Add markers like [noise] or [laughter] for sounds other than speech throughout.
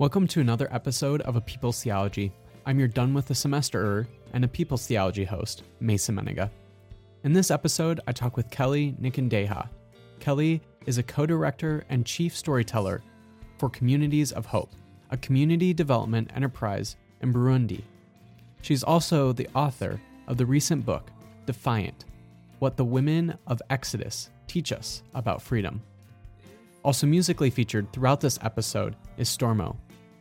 Welcome to another episode of A People's Theology. I'm your done with the semester and a People's Theology host, Mason Mennenga. In this episode, I talk with Kelley Nikondeha. Kelley is a co director and chief storyteller for Communities of Hope, a community development enterprise in Burundi. She's also the author of the recent book, Defiant What the Women of Exodus Teach Us About Freedom. Also, musically featured throughout this episode is Stormo.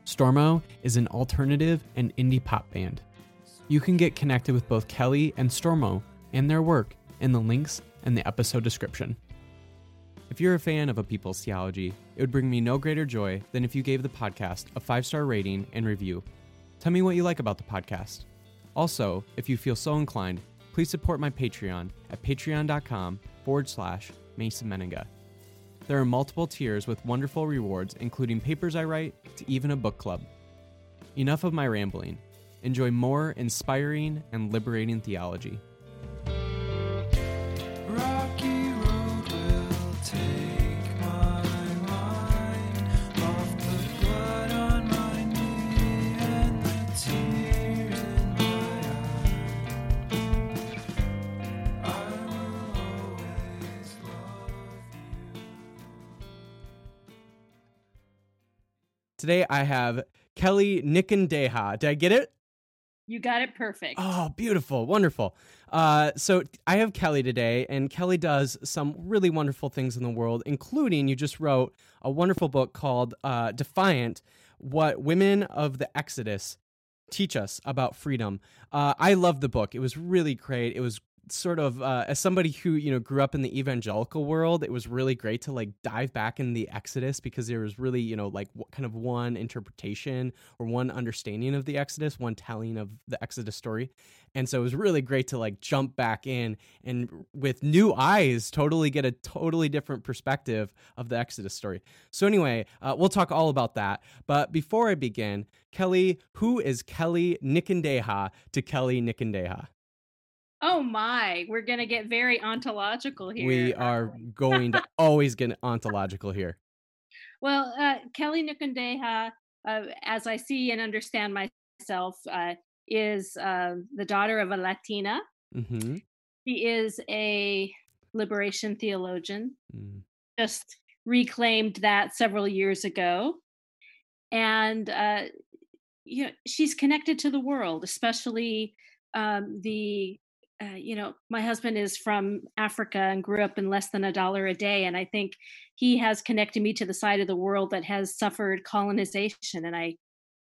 Stormo is an alternative and indie pop band. You can get connected with both Kelley and Stormo and their work in the links in the episode description. If you're a fan of A People's Theology, it would bring me no greater joy than if you gave the podcast a five star rating and review. Tell me what you like about the podcast. Also, if you feel so inclined, please support my Patreon at patreon.com forward slash Mason Mennenga. There are multiple tiers with wonderful rewards, including papers I write to even a book club. Enough of my rambling. Enjoy more inspiring and liberating theology. Today I have Kelley Nikondeha. Did I get it? You got it perfect. Oh, beautiful, wonderful. Uh, so I have Kelley today, and Kelley does some really wonderful things in the world, including you just wrote a wonderful book called uh, Defiant What Women of the Exodus Teach Us About Freedom. Uh, I love the book. It was really great. It was sort of uh, as somebody who you know grew up in the evangelical world it was really great to like dive back in the exodus because there was really you know like w- kind of one interpretation or one understanding of the exodus one telling of the exodus story. And so it was really great to like jump back in and with new eyes totally get a totally different perspective of the exodus story. So anyway uh, we'll talk all about that. But before i begin kelley who is kelley nikondeha to kelley nikondeha Oh my, we're gonna get very ontological here. we are going to always get ontological here [laughs] Well, uh, Kelley Nikondeha, uh, as I see and understand myself, uh, is uh, the daughter of a Latina. hmm She is a liberation theologian. Mm. Just reclaimed that several years ago, and uh, you know she's connected to the world, especially um, the. Uh, you know, my husband is from Africa and grew up in less than a dollar a day, and I think he has connected me to the side of the world that has suffered colonization, and I,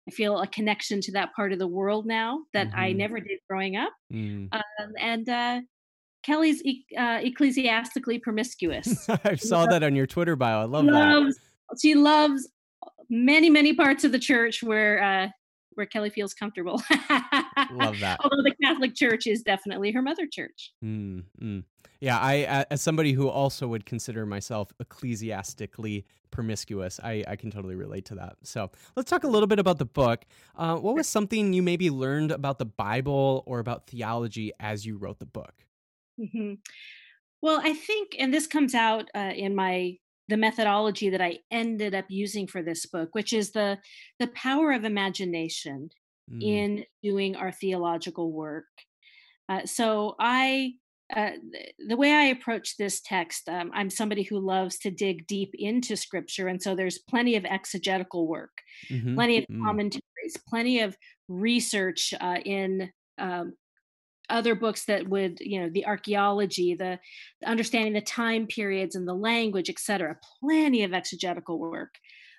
I feel a connection to that part of the world now that I Mhm. never did growing up. Mm. Um, and uh, Kelley's e- uh, ecclesiastically promiscuous. [laughs] I saw that on your Twitter bio. I love that. she loves many many parts of the church where uh, where Kelley feels comfortable. [laughs] Love that. [laughs] Although the Catholic Church is definitely her mother church. Mm, mm. Yeah, I as somebody who also would consider myself ecclesiastically promiscuous, I, I can totally relate to that. So let's talk a little bit about the book. Uh, what was something you maybe learned about the Bible or about theology as you wrote the book? hmm Well, I think, and this comes out uh, in my the methodology that I ended up using for this book, which is the the power of imagination Mm, in doing our theological work. Uh, so I. Uh, the way I approach this text, um, I'm somebody who loves to dig deep into scripture. And so there's plenty of exegetical work, mhm, plenty of mm, commentaries, plenty of research uh, in um, other books that would you know the archaeology the, the understanding the time periods and the language etc plenty of exegetical work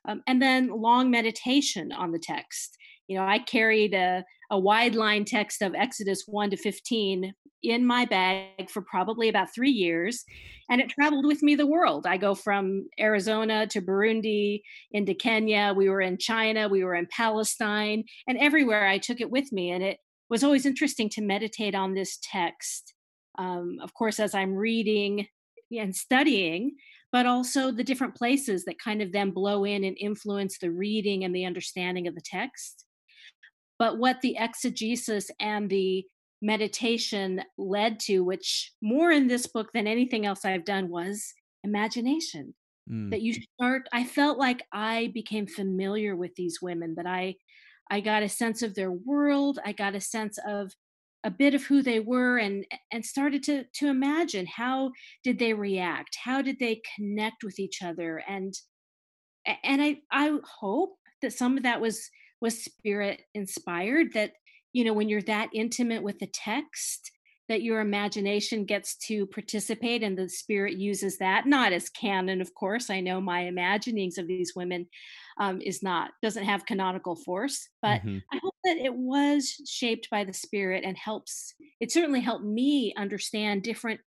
um, and then long meditation on the text you know i carried a, a wide line text of exodus 1 to 15 in my bag for probably about three years and it traveled with me the world i go from arizona to burundi into kenya we were in china we were in palestine and everywhere i took it with me and it was always interesting to meditate on this text. Um, of course, as I'm reading and studying, but also the different places that kind of then blow in and influence the reading and the understanding of the text. But what the exegesis and the meditation led to, which more in this book than anything else I've done, was imagination. Mm. that you start i felt like i became familiar with these women that i i got a sense of their world i got a sense of a bit of who they were and and started to to imagine how did they react how did they connect with each other and and i i hope that some of that was was spirit inspired that you know when you're that intimate with the text that your imagination gets to participate and the spirit uses that not as canon of course i know my imaginings of these women um, is not doesn't have canonical force but Mhm. i hope that it was shaped by the spirit and helps it certainly helped me understand different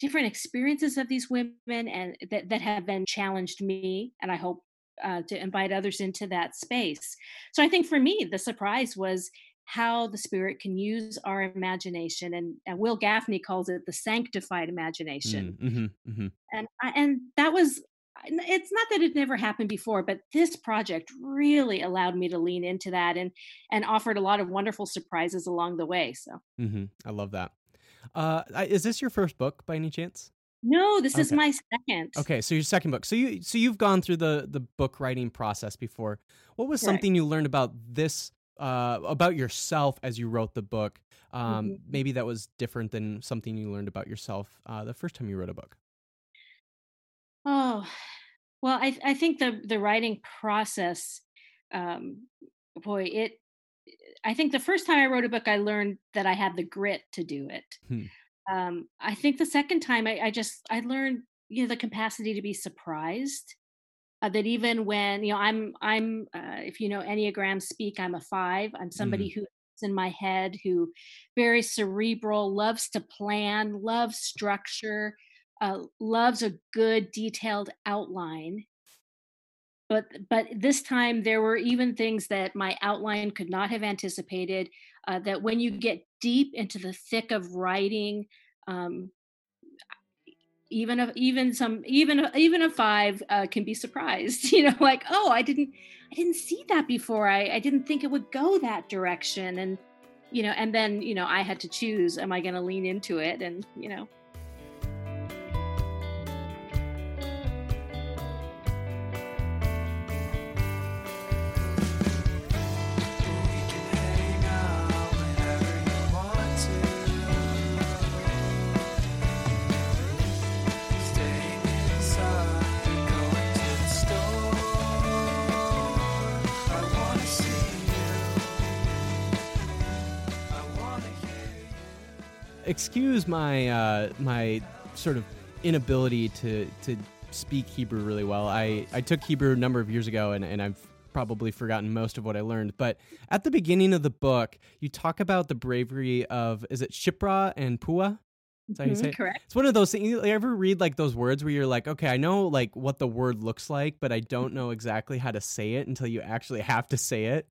different experiences of these women and that, that have then challenged me and i hope uh, to invite others into that space so i think for me the surprise was how the spirit can use our imagination and, and Wil Gafney calls it the sanctified imagination Mm, mhm, mhm. and I, and that was it's not that it never happened before but this project really allowed me to lean into that and and offered a lot of wonderful surprises along the way so mm-hmm. I love that. Uh, I- is this your first book by any chance? No this is my second Okay, so your second book. So you so you've gone through the the book writing process before. What was something you learned about this uh about yourself as you wrote the book? Um Mhm. maybe that was different than something you learned about yourself uh the first time you wrote a book. Oh, well, I I think the the writing process, um, boy, it. I think the first time I wrote a book, I learned that I had the grit to do it. Hmm. Um, I think the second time, I, I just I learned you know the capacity to be surprised. Uh, that even when you know I'm I'm uh, if you know Enneagram speak, I'm a five. I'm somebody who is in my head, who very cerebral, loves to plan, loves structure uh, loves a good detailed outline but but this time there were even things that my outline could not have anticipated uh, that when you get deep into the thick of writing um, even a, even some even a, even a five uh, can be surprised [laughs] you know like oh i didn't i didn't see that before. I i didn't think it would go that direction. And you know and then you know i had to choose am i going to lean into it? And you know Excuse my uh my sort of inability to to speak Hebrew really well. I I took Hebrew a number of years ago and and I've probably forgotten most of what I learned. But at the beginning of the book, you talk about the bravery of is it Shiphrah and Puah? Is that how you Mhm, say it? correct It's one of those things. You ever read like those words where you're like, okay, I know like what the word looks like, but I don't know exactly how to say it until you actually have to say it.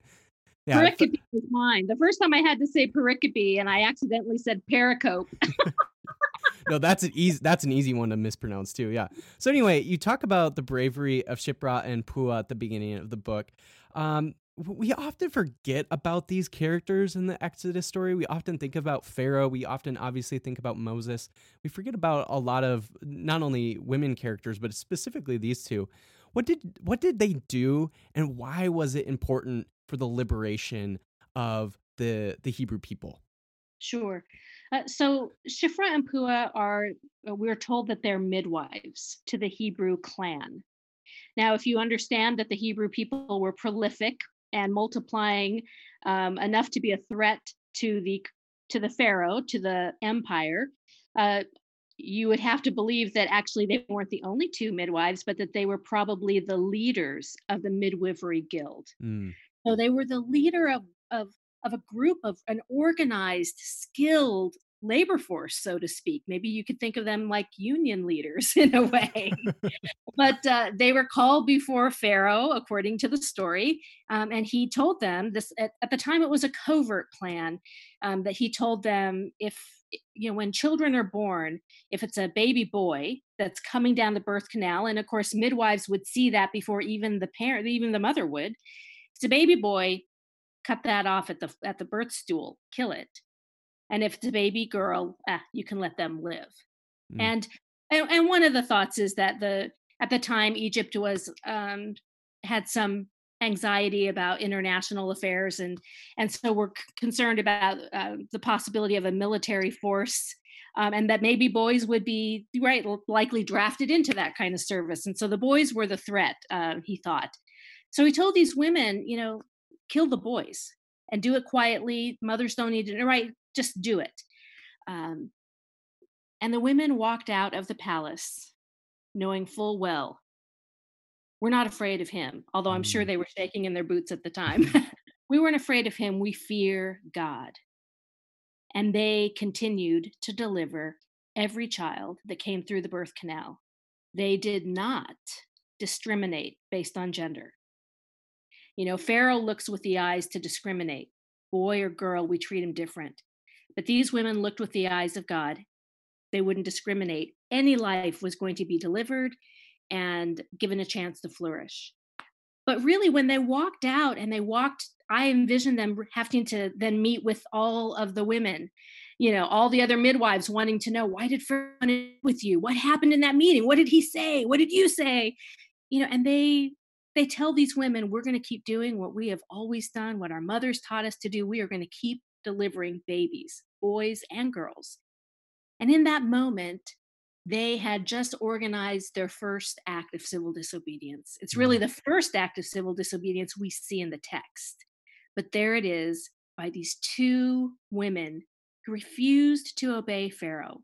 Yeah, pericope was mine. The first time I had to say pericope, and I accidentally said pericope. [laughs] no, that's an easy that's an easy one to mispronounce too. Yeah. So anyway, you talk about the bravery of Shiphrah and Puah at the beginning of the book. Um, we often forget about these characters in the Exodus story. We often think about Pharaoh. We often obviously think about Moses. We forget about a lot of not only women characters, but specifically these two. What did what did they do, and why was it important for the liberation of the the Hebrew people? Sure. Uh, so Shiphrah and Puah are, uh, we're told that they're midwives to the Hebrew clan. Now, if you understand that the Hebrew people were prolific and multiplying um, enough to be a threat to the to the pharaoh, to the empire, uh, you would have to believe that actually they weren't the only two midwives, but that they were probably the leaders of the midwifery guild. Mm, So they were the leader of of of a group of an organized, skilled labor force, so to speak. Maybe you could think of them like union leaders [laughs] in a way. but uh, they were called before Pharaoh, according to the story, um, and he told them this. At, at the time, it was a covert plan um, that he told them if you know when children are born if it's a baby boy that's coming down the birth canal and of course midwives would see that before even the parent even the mother would it's a baby boy cut that off at the at the birth stool kill it. And if it's a baby girl ah, you can let them live. Mm. and, and and one of the thoughts is that the at the time Egypt was um, had some anxiety about international affairs and and so we're c- concerned about uh, the possibility of a military force um, and that maybe boys would be right likely drafted into that kind of service. And so the boys were the threat uh, he thought so he told these women you know kill the boys and do it quietly mothers don't need to right just do it um, and the women walked out of the palace knowing full well we're not afraid of him, although I'm sure Mm. they were shaking in their boots at the time. [laughs] we weren't afraid of him. We fear God. And they continued to deliver every child that came through the birth canal. They did not discriminate based on gender. You know, Pharaoh looks with the eyes to discriminate. Boy or girl, we treat him different. But these women looked with the eyes of God. They wouldn't discriminate. Any life was going to be delivered and given a chance to flourish. But really, when they walked out and they walked, I envisioned them having to then meet with all of the women, you know, all the other midwives wanting to know why did Pharaoh with you? What happened in that meeting? What did he say? What did you say? You know, and they they tell these women, we're going to keep doing what we have always done, what our mothers taught us to do. We are going to keep delivering babies, boys and girls. And in that moment, they had just organized their first act of civil disobedience. It's really the first act of civil disobedience we see in the text. But there it is by these two women who refused to obey Pharaoh.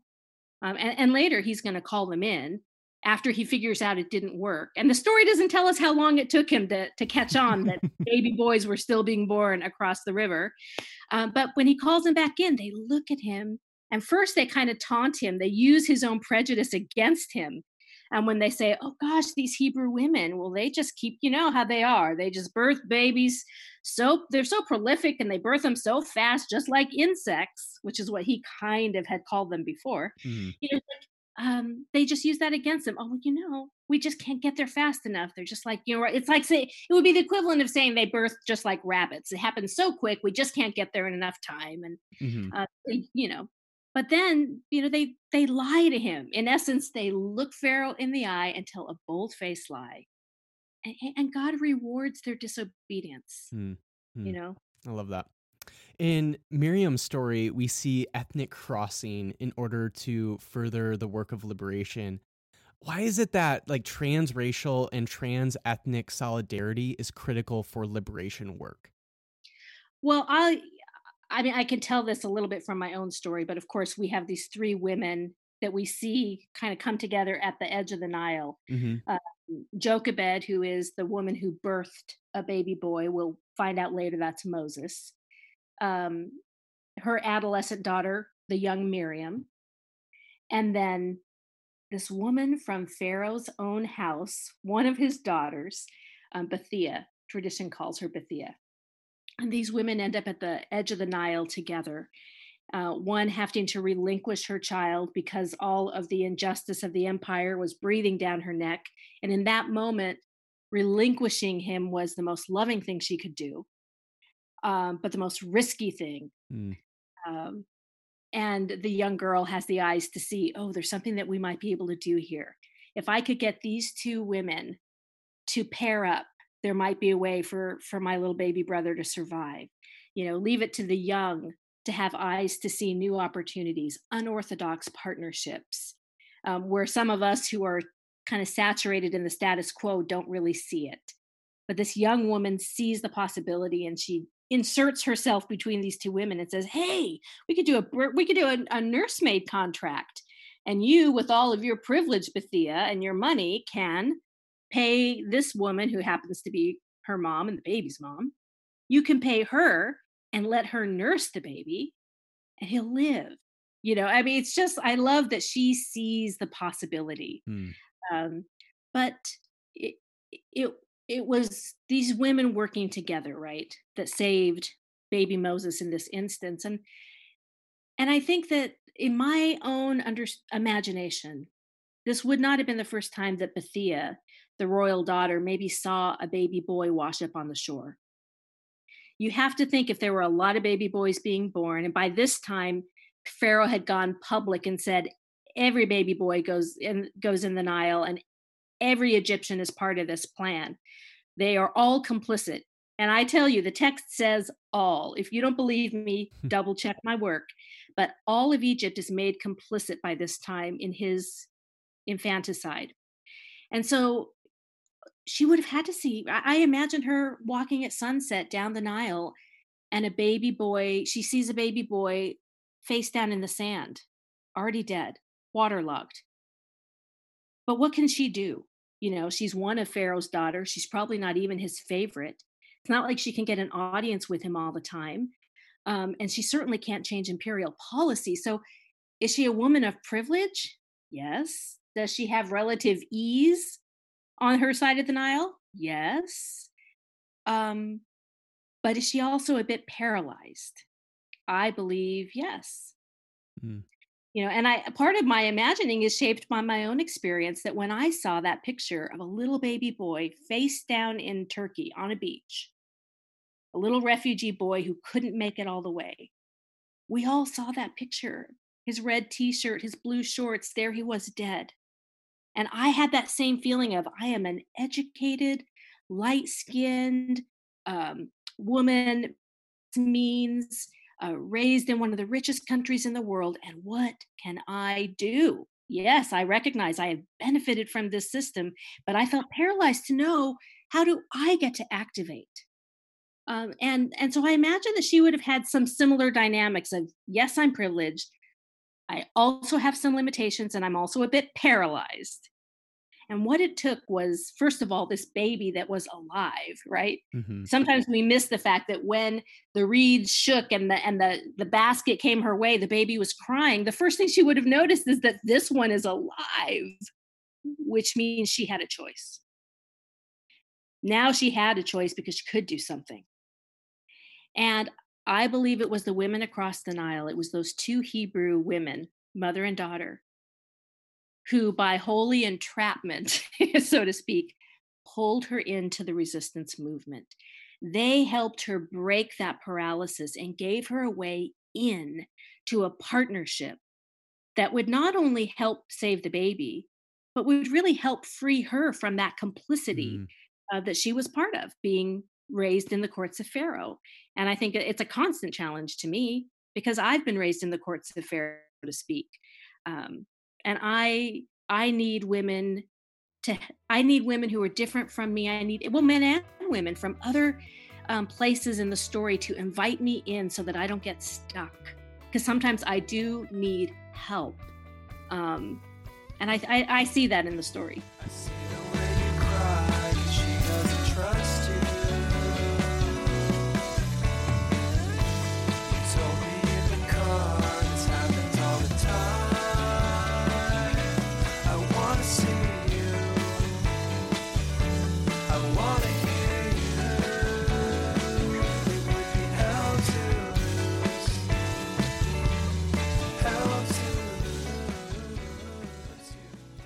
Um, and, and later he's going to call them in after he figures out it didn't work. And the story doesn't tell us how long it took him to, to catch on that [laughs] baby boys were still being born across the river. Um, but when he calls them back in, they look at him and first they kind of taunt him. They use his own prejudice against him. And when they say, oh gosh, these Hebrew women, well, they just keep, you know how they are. They just birth babies so they're so prolific and they birth them so fast, just like insects, which is what he kind of had called them before. Mhm. You know, um, they just use that against them. Oh, well, you know, we just can't get there fast enough. They're just like, you know, it's like say it would be the equivalent of saying they birth just like rabbits. It happens so quick, we just can't get there in enough time. And Mhm. uh, you know but then you know they they lie to him in essence they look pharaoh in the eye and tell a bold-faced lie and, and god rewards their disobedience Mm. you Mm. know I love that. In Miriam's story, we see ethnic crossing in order to further the work of liberation. Why is it that like transracial and trans ethnic solidarity is critical for liberation work? well i i mean i can tell this a little bit from my own story but of course we have these three women that we see kind of come together at the edge of the nile hmm jochebed who is the woman who birthed a baby boy we'll find out later that's moses um, her adolescent daughter the young miriam and then this woman from pharaoh's own house one of his daughters um, bethia tradition calls her bethia and these women end up at the edge of the nile together uh, one having to relinquish her child because all of the injustice of the empire was breathing down her neck. And in that moment, relinquishing him was the most loving thing she could do, um, but the most risky thing. Mm. Um, and the young girl has the eyes to see, oh, there's something that we might be able to do here. If I could get these two women to pair up, there might be a way for for my little baby brother to survive. You know, leave it to the young to have eyes to see new opportunities, unorthodox partnerships, um, where some of us who are kind of saturated in the status quo don't really see it. But this young woman sees the possibility and she inserts herself between these two women and says, "Hey, we could do a we could do a, a nursemaid contract, and you, with all of your privilege, Bethia, and your money, can pay this woman who happens to be her mom and the baby's mom. You can pay her and let her nurse the baby and he'll live you know i mean it's just i love that she sees the possibility Mm. um, but it, it it was these women working together right that saved baby moses in this instance and and i think that in my own under imagination this would not have been the first time that bethia the royal daughter maybe saw a baby boy wash up on the shore. You have to think if there were a lot of baby boys being born and by this time pharaoh had gone public and said every baby boy goes in goes in the nile and every Egyptian is part of this plan. They are all complicit. And I tell you, the text says all. If you don't believe me, hmm. double check my work. But all of Egypt is made complicit by this time in his infanticide. And so she would have had to see, I, I imagine her walking at sunset down the Nile and a baby boy, she sees a baby boy face down in the sand, already dead, waterlogged. But what can she do? You know, she's one of Pharaoh's daughters. She's probably not even his favorite. It's not like she can get an audience with him all the time. Um, and she certainly can't change imperial policy. So, is she a woman of privilege? Yes. Does she have relative ease on her side of the Nile? Yes. Um, but is she also a bit paralyzed? I believe yes. Mm. You know, and I part of my imagining is shaped by my own experience that when I saw that picture of a little baby boy face down in Turkey on a beach, a little refugee boy who couldn't make it all the way. We all saw that picture. His red t-shirt, his blue shorts, there he was dead. And I had that same feeling of I am an educated, light-skinned um, woman means uh, raised in one of the richest countries in the world and what can i do? Yes i recognize i have benefited from this system but i felt paralyzed to know how do i get to activate? Um, and and so i imagine that she would have had some similar dynamics of yes i'm privileged. I also have some limitations and i'm also a bit paralyzed and what it took was, first of all, this baby that was alive, right? Mhm. Sometimes we miss the fact that when the reeds shook and the and the the basket came her way, the baby was crying. The first thing she would have noticed is that this one is alive, which means she had a choice. Now she had a choice because she could do something. And I believe it was the women across the Nile. It was those two Hebrew women, mother and daughter, who, by holy entrapment, [laughs] so to speak, pulled her into the resistance movement. They helped her break that paralysis and gave her a way in to a partnership that would not only help save the baby, but would really help free her from that complicity Mm. uh, that she was part of, being raised in the courts of Pharaoh. And I think it's a constant challenge to me because I've been raised in the courts of Pharaoh, so to speak. Um, and I I need women to I need women who are different from me. I need well men and women from other um, places in the story to invite me in so that I don't get stuck. Because sometimes I do need help, um, and I, I I see that in the story.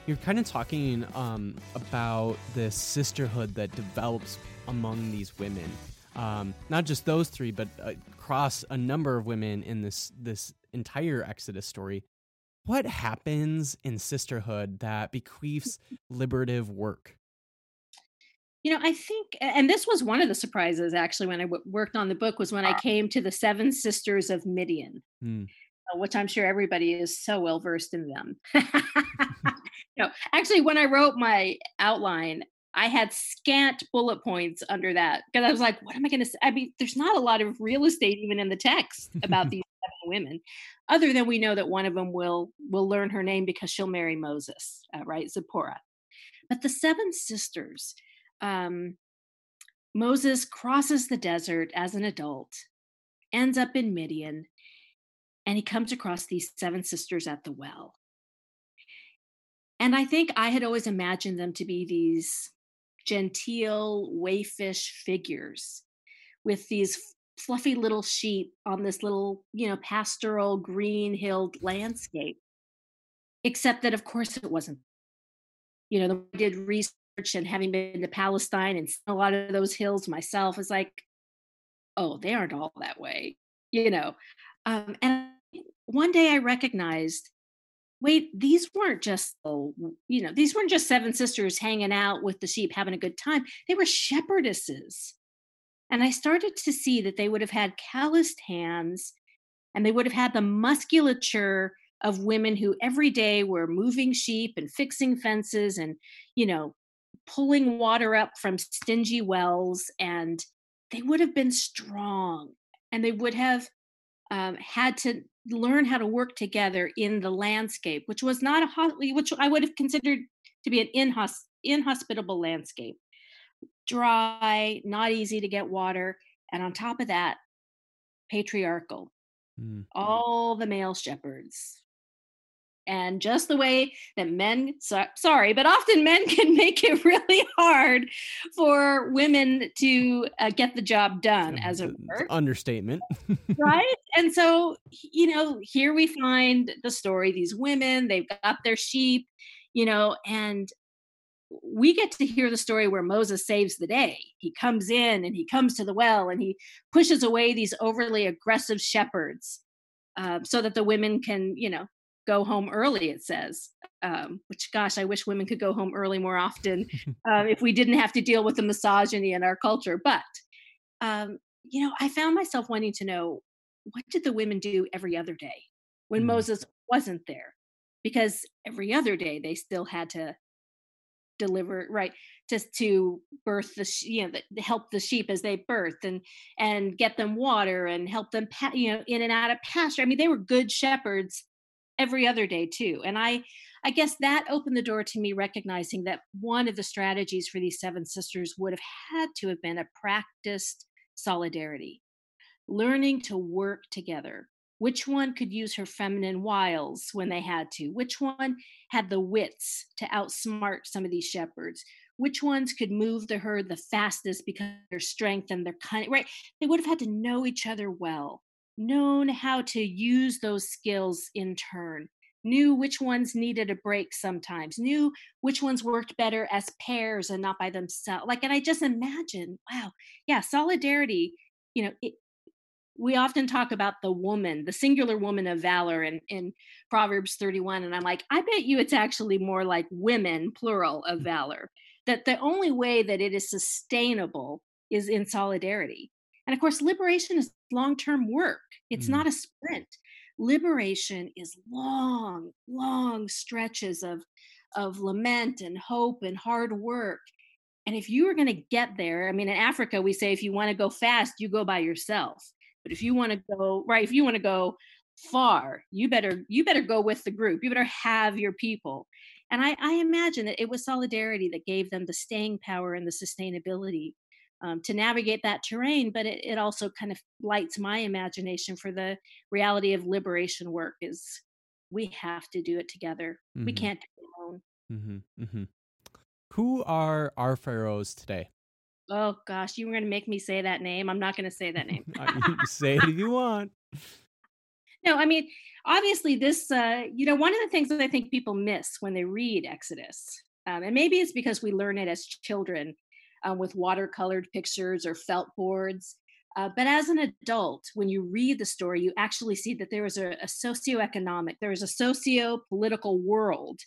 You're kind of talking um, about this sisterhood that develops among these women. Um, not just those three, but uh, across a number of women in this this entire Exodus story. What happens in sisterhood that bequeaths [laughs] liberative work? You know, I think, and this was one of the surprises actually when I w- worked on the book was when I came to the seven sisters of Midian, uh, which I'm sure everybody is so well versed in them. [laughs] [laughs] no, actually, when I wrote my outline, I had scant bullet points under that because I was like, what am I going to say? I mean, there's not a lot of real estate even in the text about these [laughs] seven women, other than we know that one of them will will learn her name because she'll marry Moses, uh, right? Zipporah. But the seven sisters, um, Moses crosses the desert as an adult, ends up in Midian, and he comes across these seven sisters at the well. And I think I had always imagined them to be these genteel, wayfish figures with these fluffy little sheep on this little, you know, pastoral green hilled landscape. Except that, of course, it wasn't. You know, I did research and having been to Palestine and a lot of those hills myself, is like, oh, they aren't all that way, you know. Um, and one day I recognized wait, these weren't just, you know, these weren't just seven sisters hanging out with the sheep, having a good time. They were shepherdesses. And I started to see that they would have had calloused hands and they would have had the musculature of women who every day were moving sheep and fixing fences and, you know, pulling water up from stingy wells. And they would have been strong and they would have um, had to learn how to work together in the landscape, which was not a which I would have considered to be an inhos- inhospitable landscape, dry, not easy to get water, and on top of that, patriarchal. Mm. All the male shepherds. And just the way that men, so, sorry, but often men [laughs] can make it really hard for women to uh, get the job done, as it were Understatement. [laughs] right? And so you know here we find the story these women they've got their sheep you know and we get to hear the story where moses saves the day. He comes in and he comes to the well and he pushes away these overly aggressive shepherds um, so that the women can you know go home early it says um, which gosh i wish women could go home early more often uh, [laughs] if we didn't have to deal with the misogyny in our culture but um, you know i found myself wanting to know what did the women do every other day when Mm. Moses wasn't there? Because every other day they still had to deliver right just to birth the you know the, help the sheep as they birth and and get them water and help them pa- you know in and out of pasture. I mean they were good shepherds every other day too. And I I guess that opened the door to me recognizing that one of the strategies for these seven sisters would have had to have been a practiced solidarity learning to work together. Which one could use her feminine wiles when they had to? Which one had the wits to outsmart some of these shepherds? Which ones could move the herd the fastest because their strength and their cunning? Right? They would have had to know each other well, known how to use those skills in turn, knew which ones needed a break sometimes, knew which ones worked better as pairs and not by themselves. Like, and I just imagine, wow, yeah, solidarity, you know, it, we often talk about the woman, the singular woman of valor in, in Proverbs 31. And I'm like, I bet you it's actually more like women, plural, of mm. valor. That the only way that it is sustainable is in solidarity. And of course, liberation is long term work, it's Mm. not a sprint. Liberation is long, long stretches of, of lament and hope and hard work. And if you are going to get there, I mean, in Africa, we say if you want to go fast, you go by yourself. But if you want to go right, if you want to go far, you better you better go with the group. You better have your people. And I, I imagine that it was solidarity that gave them the staying power and the sustainability um, to navigate that terrain. But it, it also kind of lights my imagination for the reality of liberation work. Is we have to do it together. We Mhm. can't do it alone. mm-hmm. Mm-hmm. Who are our pharaohs today? Oh gosh, you were going to make me say that name. I'm not going to say that name. [laughs] Say it if you want. No, I mean, obviously, this, uh, you know, one of the things that I think people miss when they read Exodus, um, and maybe it's because we learn it as children um, with watercolored pictures or felt boards. Uh, but as an adult, when you read the story, you actually see that there is a, a socioeconomic, there is a socio political world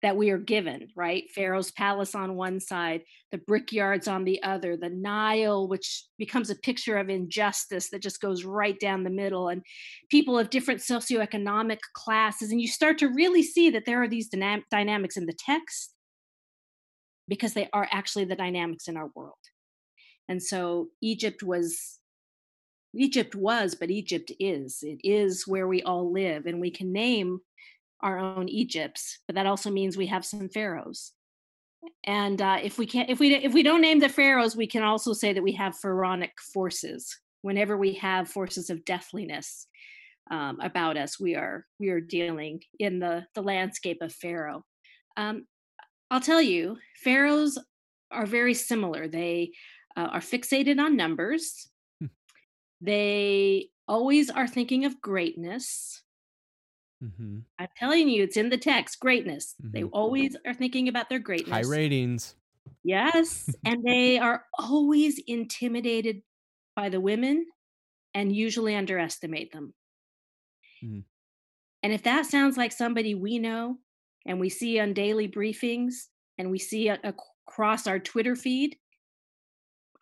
that we are given, right? Pharaoh's palace on one side, the brickyards on the other, the Nile, which becomes a picture of injustice that just goes right down the middle, and people of different socioeconomic classes. And you start to really see that there are these dynam- dynamics in the text because they are actually the dynamics in our world. And so Egypt was. Egypt was, but Egypt is. It is where we all live, and we can name our own Egypts, but that also means we have some pharaohs. And uh, if we can't, if we if we don't name the pharaohs, we can also say that we have pharaonic forces. Whenever we have forces of deathliness um, about us, we are we are dealing in the the landscape of pharaoh. Um, I'll tell you, pharaohs are very similar. They uh, are fixated on numbers. Hmm. They always are thinking of greatness. hmm I'm telling you, it's in the text. Greatness. They Mhm. always are thinking about their greatness. High ratings. Yes, [laughs] and they are always intimidated by the women, and usually underestimate them. Mm. And if that sounds like somebody we know and we see on daily briefings and we see across our Twitter feed,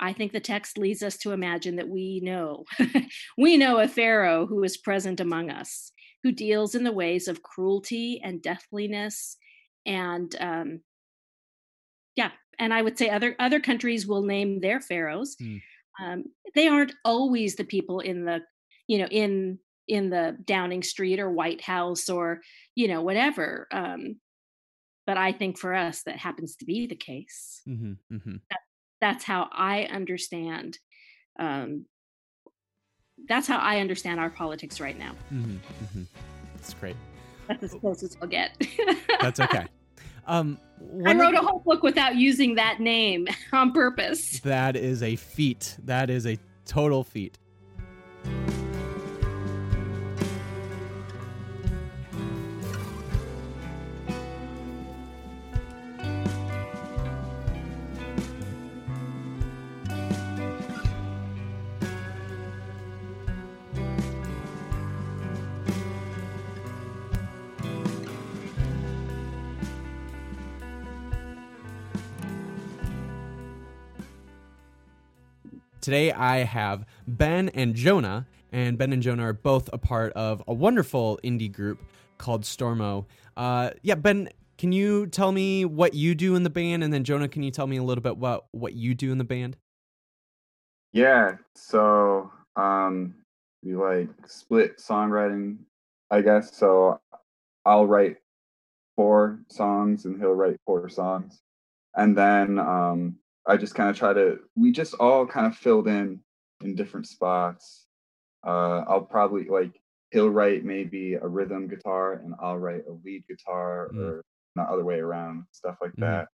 I think the text leads us to imagine that we know. [laughs] we know a Pharaoh who is present among us, who deals in the ways of cruelty and deathliness. And um, yeah, and I would say other other countries will name their pharaohs. Hmm. Um, they aren't always the people in the, you know, in in the Downing Street or White House or you know whatever. Um, but I think for us that happens to be the case. hmm hmm That's how I understand. Um, that's how I understand our politics right now. hmm hmm That's great. That's as close as I'll get. That's okay. [laughs] Um, I wrote a whole book without using that name [laughs] on purpose. That is a feat. That is a total feat. Today I have Ben and Jonah, and Ben and Jonah are both a part of a wonderful indie group called Stormo. Uh, yeah, Ben, can you tell me what you do in the band, and then Jonah, can you tell me a little bit about what you do in the band? Yeah, so um we like split songwriting, I guess. So I'll write four songs and he'll write four songs. And then um I just kind of try to we just all kind of filled in in different spots. Uh I'll probably like he'll write maybe a rhythm guitar and I'll write a lead guitar Mm. or not other way around, stuff like Mhm. that.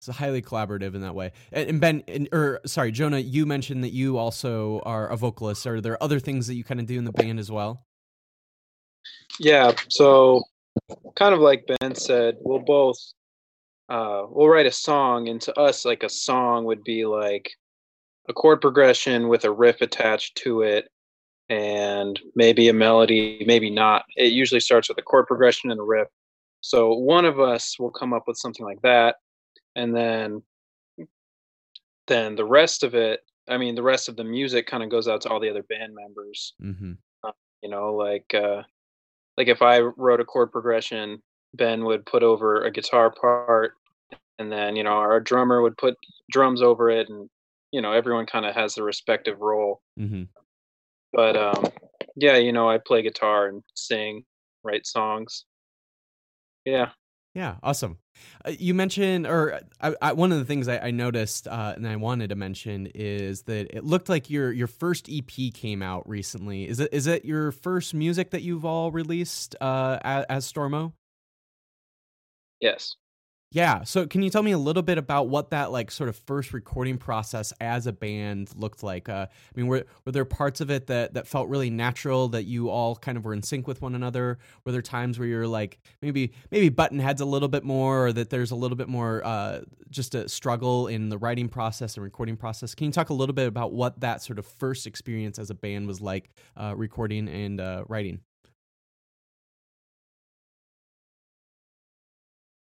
It's highly collaborative in that way. And, and Ben, and, or sorry, Jonah, you mentioned that you also are a vocalist. Are there other things that you kind of do in the band as well? Yeah, so kind of like Ben said, we'll both uh we'll write a song and to us like a song would be like a chord progression with a riff attached to it and maybe a melody, maybe not. It usually starts with a chord progression and a riff. So one of us will come up with something like that and then then the rest of it, I mean the rest of the music kind of goes out to all the other band members Mm-hmm. you know like uh like if i wrote a chord progression ben would put over a guitar part and then you know our drummer would put drums over it and you know everyone kind of has their respective role Mm-hmm. but um yeah you know i play guitar and sing write songs yeah Yeah, awesome. Uh, you mentioned, or I, I, one of the things I, I noticed uh, and I wanted to mention is that it looked like your your first EP came out recently. Is it is it your first music that you've all released uh, as, as Stormo? Yes Yeah. So can you tell me a little bit about what that like sort of first recording process as a band looked like? Uh, I mean, were were there parts of it that that felt really natural that you all kind of were in sync with one another? Were there times where you're like maybe maybe button heads a little bit more, or that there's a little bit more uh, just a struggle in the writing process and recording process? Can you talk a little bit about what that sort of first experience as a band was like, uh, recording and uh, writing?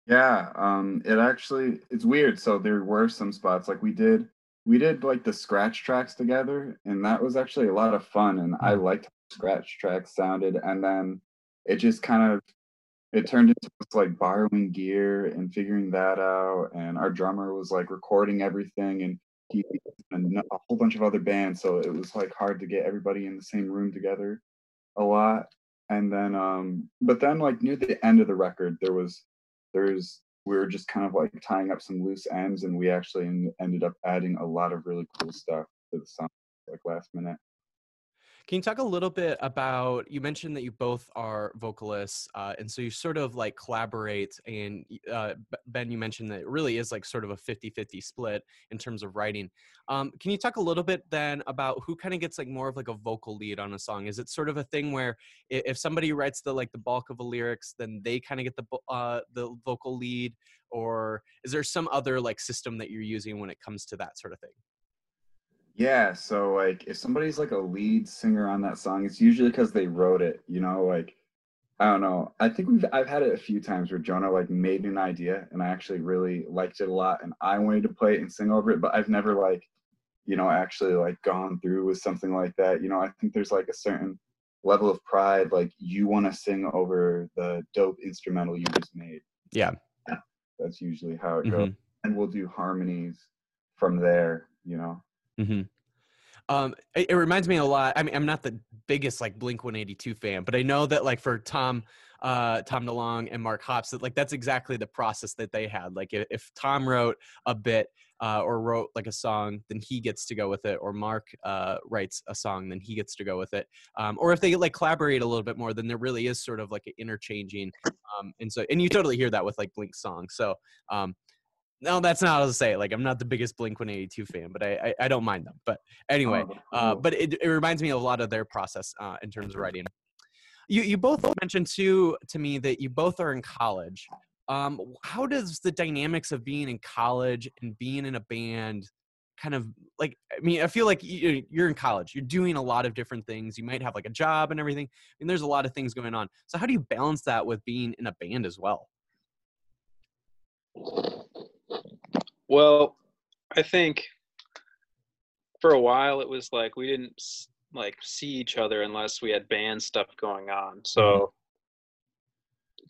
Yeah, um, it actually it's weird. So there were some spots like we did we did like the scratch tracks together, and that was actually a lot of fun. And I liked how scratch tracks sounded, and then it just kind of it turned into like borrowing gear and figuring that out. And our drummer was like recording everything, and he and a whole bunch of other bands, so it was like hard to get everybody in the same room together a lot. And then, um, but then like near the end of the record, there was there's we were just kind of like tying up some loose ends and we actually en- ended up adding a lot of really cool stuff to the song like last minute Can you talk a little bit about? You mentioned that you both are vocalists, uh, and so you sort of like collaborate. And uh, Ben, you mentioned that it really is like sort of a 50 50 split in terms of writing. Um, can you talk a little bit then about who kind of gets like more of like a vocal lead on a song? Is it sort of a thing where if somebody writes the like the bulk of the lyrics, then they kind of get the uh, the vocal lead, or is there some other like system that you're using when it comes to that sort of thing? Yeah so like if somebody's like a lead singer on that song it's usually because they wrote it you know like I don't know. I think we've I've had it a few times where Jonah like made an idea and I actually really liked it a lot and I wanted to play it and sing over it, but I've never like, you know, actually like gone through with something like that. You know, I think there's like a certain level of pride, like you want to sing over the dope instrumental you just made. Yeah. That's usually how it goes. Mhm. And we'll do harmonies from there, you know. Hmm Um, it, it reminds me a lot. I mean, I'm not the biggest like Blink 182 fan, but I know that like for Tom, uh, Tom DeLonge and Mark Hoppus, that like that's exactly the process that they had. Like if, if Tom wrote a bit uh, or wrote like a song, then he gets to go with it, or Mark uh, writes a song, then he gets to go with it. Um, or if they like collaborate a little bit more, then there really is sort of like an interchanging. Um, and so, and you totally hear that with like Blink songs. So, um, no, that's not how to say it. Like I'm not the biggest Blink 182 fan, but I, I, I don't mind them. But anyway, Oh, uh, but it, it reminds me a lot of their process uh, in terms of writing. You you both mentioned too to me that you both are in college. Um, how does the dynamics of being in college and being in a band kind of like? I mean, I feel like you, you're in college. You're doing a lot of different things. You might have like a job and everything. I mean, there's a lot of things going on. So how do you balance that with being in a band as well? Well, I think for a while it was like we didn't like see each other unless we had band stuff going on. So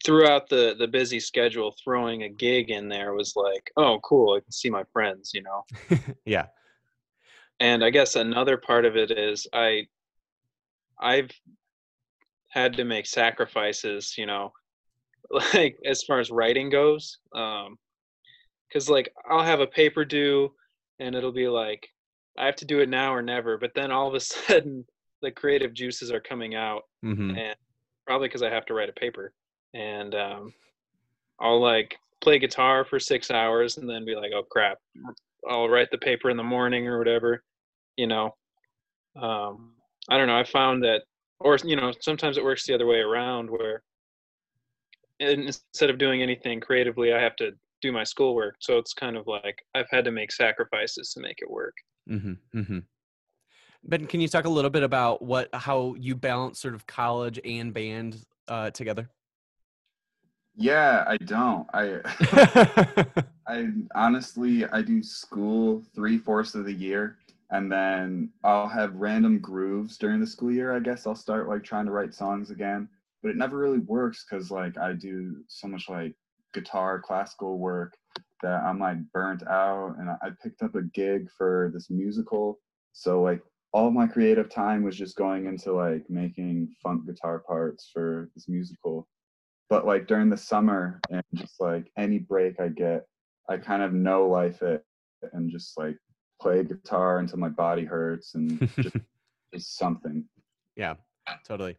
throughout the the busy schedule, throwing a gig in there was like, oh, cool, I can see my friends, you know. [laughs] Yeah. And I guess another part of it is I I've had to make sacrifices, you know, [laughs] like as far as writing goes. Um cuz like I'll have a paper due and it'll be like I have to do it now or never, but then all of a [laughs] sudden the creative juices are coming out hmm and probably because I have to write a paper. And um, I'll like play guitar for six hours and then be like, oh crap, I'll write the paper in the morning or whatever, you know. Um, I don't know. I found that, or you know, sometimes it works the other way around where instead of doing anything creatively, I have to do my schoolwork. So it's kind of like I've had to make sacrifices to make it work. hmm hmm Ben, can you talk a little bit about what how you balance sort of college and band uh, together? Yeah, I don't. I [laughs] [laughs] I honestly I do school three fourths of the year and then I'll have random grooves during the school year. I guess I'll start like trying to write songs again. But it never really works because like I do so much like guitar classical work that I'm like burnt out and I, picked up a gig for this musical. So like all my creative time was just going into like making funk guitar parts for this musical but like during the summer and just like any break I get, I kind of know life it and just like play guitar until my body hurts and just, [laughs] just something. yeah, totally.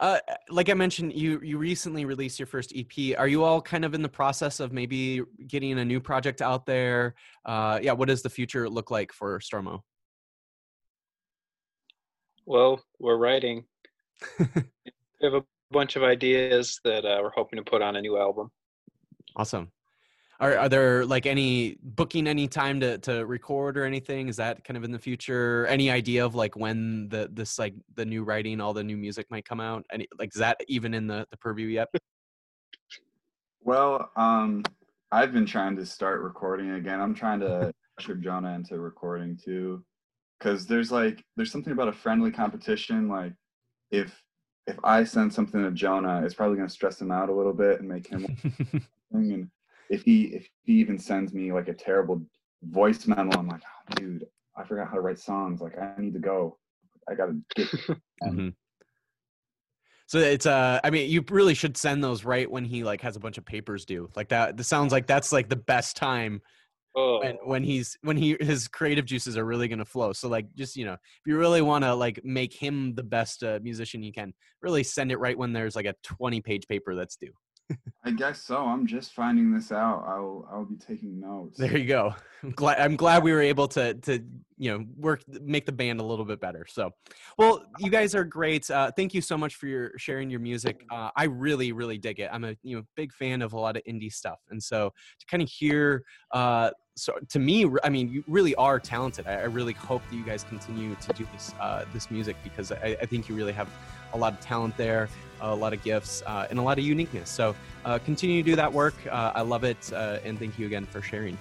Uh, like I mentioned, you you recently released your first EP. Are you all kind of in the process of maybe getting a new project out there? Uh, yeah, what does the future look like for Stormo? Well, we're writing. [laughs] we have a bunch of ideas that uh, we're hoping to put on a new album. Awesome. Are are there like any booking any time to to record or anything? Is that kind of in the future? Any idea of like when the this like the new writing, all the new music might come out? Any like is that even in the the purview yet? Well, um, I've been trying to start recording again. I'm trying to [laughs] pressure Jonah into recording too, because there's like there's something about a friendly competition. Like if if I send something to Jonah, it's probably gonna stress him out a little bit and make him. [laughs] And if he if he even sends me like a terrible voice memo, I'm like, oh, dude, I forgot how to write songs. Like I need to go. I gotta [laughs] get. and Mhm. So it's uh I mean you really should send those right when he like has a bunch of papers due. Like that this sounds like that's like the best time Oh, when when he's when he his creative juices are really going to flow. So like just you know, if you really want to like make him the best uh, musician you can, really send it right when there's like a 20 page paper that's due. I guess so. I'm just finding this out. I'll I'll be taking notes. There you go. I'm glad I'm glad we were able to to you know work make the band a little bit better. So, well, you guys are great. Uh, thank you so much for your sharing your music. Uh, I really really dig it. I'm a you know big fan of a lot of indie stuff, and so to kind of hear uh, so to me, I mean, you really are talented. I, I really hope that you guys continue to do this uh, this music because I, I think you really have a lot of talent there, a lot of gifts, uh, and a lot of uniqueness. So uh, continue to do that work. Uh, I love it, uh, and thank you again for sharing.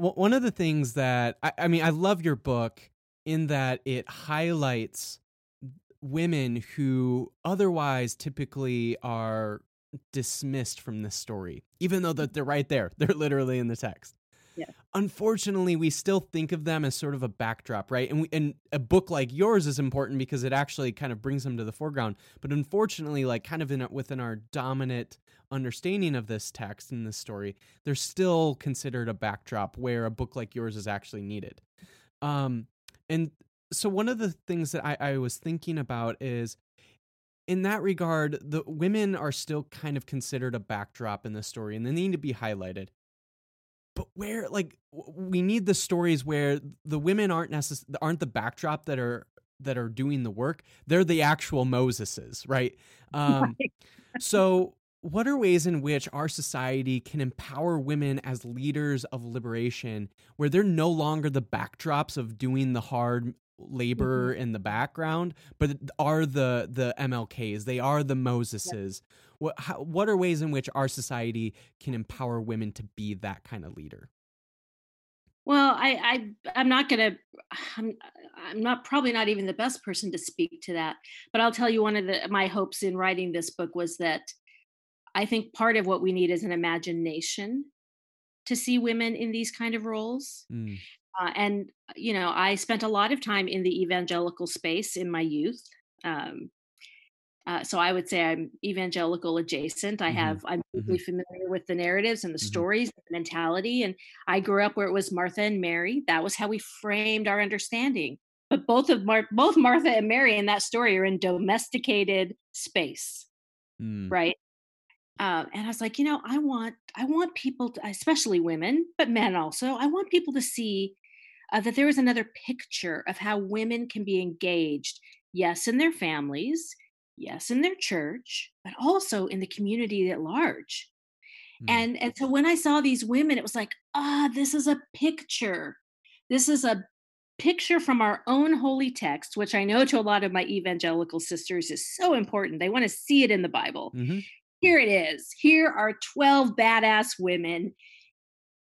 One of the things that I, I mean, I love your book in that it highlights women who otherwise typically are dismissed from this story, even though that they're right there. [laughs] They're literally in the text. Yeah. Unfortunately, we still think of them as sort of a backdrop, right? And we, and a book like yours is important because it actually kind of brings them to the foreground. But unfortunately, like kind of in within our dominant understanding of this text and this story, they're still considered a backdrop where a book like yours is actually needed. Um, and so one of the things that I, I was thinking about is in that regard, the women are still kind of considered a backdrop in the story and they need to be highlighted. But where like we need the stories where the women aren't necess- aren't the backdrop that are that are doing the work. They're the actual Moseses, right? [laughs] Um, so what are ways in which our society can empower women as leaders of liberation where they're no longer the backdrops of doing the hard labor mm-hmm. in the background but are the the mlks they are the moseses? What how, what are ways in which our society can empower women to be that kind of leader? Well, I, I I'm not gonna I'm I'm not probably not even the best person to speak to that, but I'll tell you one of the my hopes in writing this book was that I think part of what we need is an imagination to see women in these kind of roles. Mm, Uh, and you know, I spent a lot of time in the evangelical space in my youth. Um, uh, so I would say I'm evangelical adjacent. I Mhm, have I'm deeply familiar with the narratives and the Mhm. stories, the mentality, and I grew up where it was Martha and Mary. That was how we framed our understanding. But both of Mar- both Martha and Mary in that story are in domesticated space, mm, right? Um, and I was like, you know, I want I want people, to, especially women, but men also. I want people to see uh, that there is another picture of how women can be engaged, yes, in their families, yes, in their church, but also in the community at large. mm. And and so when I saw these women, it was like, ah, this is a picture. This is a picture from our own holy text, which I know to a lot of my evangelical sisters is so important. They want to see it in the Bible. Mhm. Here it is. Here are 12 badass women,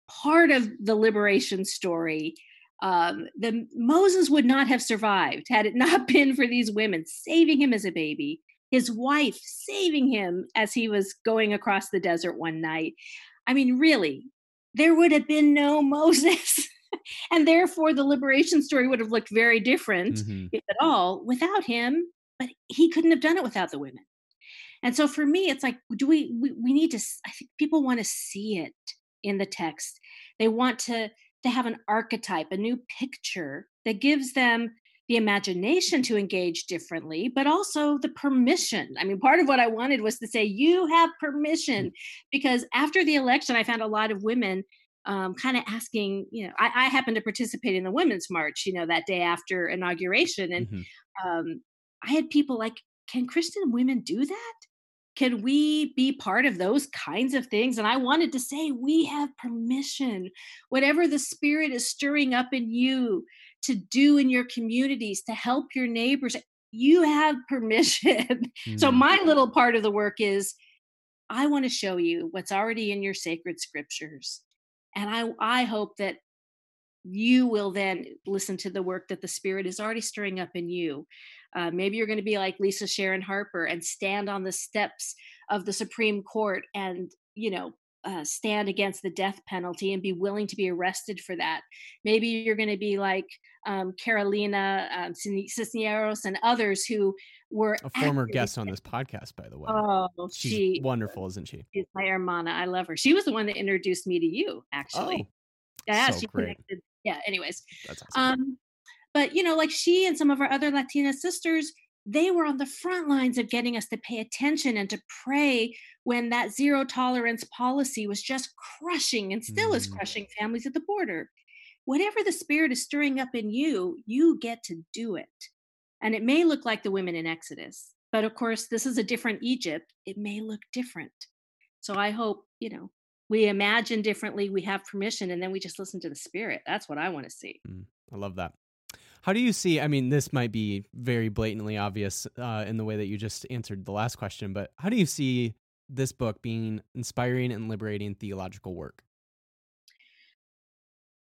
part of the liberation story. Um, the Moses would not have survived had it [laughs] not been for these women saving him as a baby, his wife saving him as he was going across the desert one night. I mean, really, there would have been no [laughs] Moses. and therefore, the liberation story would have looked very different, Mhm. if at all, without him. But he couldn't have done it without the women. And so for me, it's like, do we, we, we need to, I think people want to see it in the text. They want to, to have an archetype, a new picture that gives them the imagination to engage differently, but also the permission. I mean, part of what I wanted was to say, you have permission. Because after the election, I found a lot of women um, kind of asking, you know, I, I happened to participate in the Women's March, you know, that day after inauguration. And Mhm. um, I had people like, can Christian women do that? Can we be part of those kinds of things? And I wanted to say, we have permission. Whatever the Spirit is stirring up in you to do in your communities, to help your neighbors, you have [laughs] permission. so, Mm. my little part of the work is I want to show you what's already in your sacred scriptures. And I, I hope that you will then listen to the work that the Spirit is already stirring up in you. Uh, maybe you're going to be like Lisa Sharon Harper and stand on the steps of the Supreme Court and, you know, uh, stand against the death penalty and be willing to be arrested for that. Maybe you're going to be like um, Carolina um, Cisneros and others who were A former guest on [laughs] this podcast, by the way. Oh, She's she wonderful, isn't she? she's my hermana. I love her. She was the one that introduced me to you, actually. Oh, yeah, so she great. connected. Yeah. Anyways, that's awesome. um, but you know, like she and some of our other Latina sisters, they were on the front lines of getting us to pay attention and to pray when that zero tolerance policy was just crushing and still is Mm. crushing families at the border. Whatever the spirit is stirring up in you, you get to do it. And it may look like the women in Exodus, but of course, this is a different Egypt. It may look different. So I hope, you know, we imagine differently, we have permission, and then we just listen to the spirit. That's what I want to see. Mm, I love that. How do you see? I mean, this might be very blatantly obvious uh, in the way that you just answered the last question, but how do you see this book being inspiring and liberating theological work?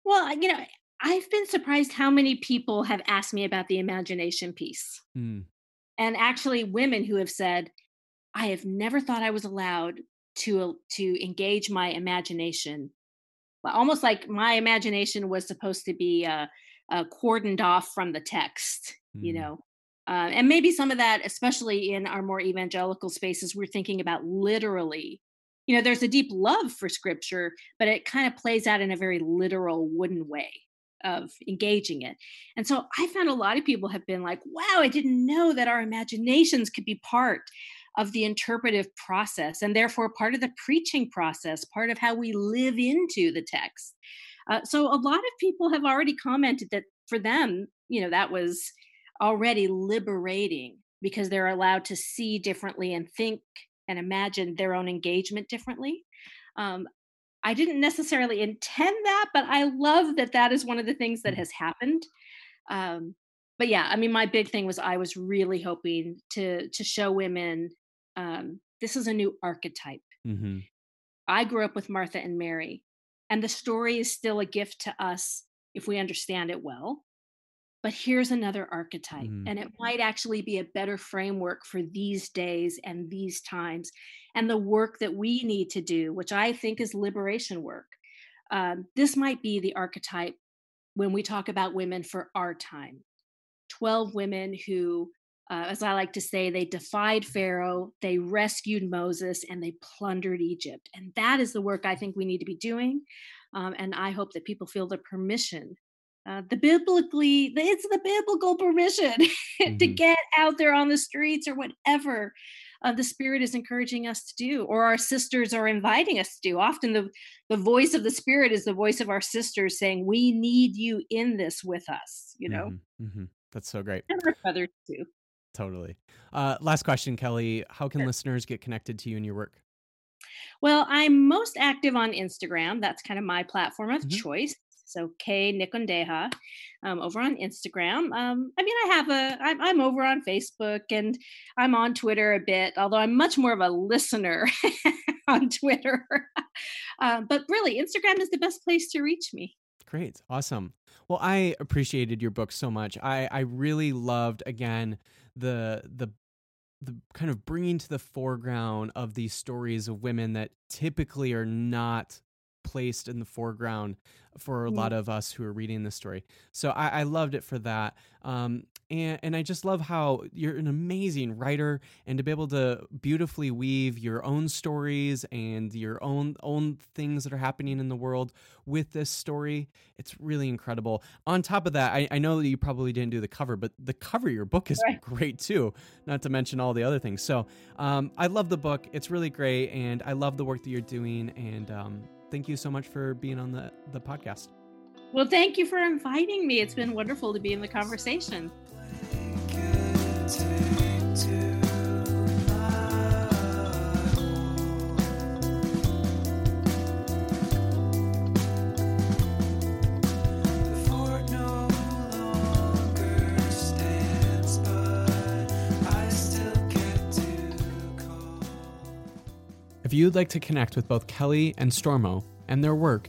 Well, you know, I've been surprised how many people have asked me about the imagination piece. Mm, And actually women who have said, I have never thought I was allowed to to engage my imagination. Almost like my imagination was supposed to be uh, uh, cordoned off from the text, you Mm. know. Uh, and maybe some of that, especially in our more evangelical spaces, we're thinking about literally. You know, there's a deep love for scripture, but it kind of plays out in a very literal, wooden way of engaging it. And so I found a lot of people have been like, wow, I didn't know that our imaginations could be part of the interpretive process and therefore part of the preaching process, part of how we live into the text. Uh, so a lot of people have already commented that for them, you know, that was already liberating because they're allowed to see differently and think and imagine their own engagement differently. Um, I didn't necessarily intend that, but I love that that is one of the things that has happened. Um, but yeah, I mean, my big thing was I was really hoping to to show women um, this is a new archetype. hmm I grew up with Martha and Mary, and the story is still a gift to us if we understand it well. But here's another archetype, Mm. and it might actually be a better framework for these days and these times and the work that we need to do, which I think is liberation work. Um, this might be the archetype when we talk about women for our time 12 women who uh, as I like to say, they defied Pharaoh, they rescued Moses, and they plundered Egypt. And that is the work I think we need to be doing. Um, and I hope that people feel the permission, uh, the biblically, it's the biblical permission [laughs] to Mhm. get out there on the streets or whatever uh, the Spirit is encouraging us to do, or our sisters are inviting us to do. Often the, the voice of the Spirit is the voice of our sisters saying, We need you in this with us, you know, Mhm, mhm. That's so great. and our brothers too. Totally. Uh, last question, Kelley. How can Sure. listeners get connected to you and your work? Well, I'm most active on Instagram. That's kind of my platform of Mhm. choice. So K Nikondeha um, over on Instagram. Um, I mean, I have a. I'm, I'm over on Facebook and I'm on Twitter a bit, although I'm much more of a listener [laughs] on Twitter. uh, [laughs] but really, Instagram is the best place to reach me. Great. Awesome. Well, I appreciated your book so much. I, I really loved again the the the kind of bringing to the foreground of these stories of women that typically are not placed in the foreground for a lot of us who are reading this story. So I, I loved it for that. Um, and, and I just love how you're an amazing writer and to be able to beautifully weave your own stories and your own own things that are happening in the world with this story. It's really incredible. On top of that, I, I know that you probably didn't do the cover, but the cover of your book is Right. great too, not to mention all the other things. So um, I love the book. It's really great. And I love the work that you're doing. And um, thank you so much for being on the, the podcast. Well, thank you for inviting me. It's been wonderful to be in the conversation. If you'd like to connect with both Kelley and Stormo and their work,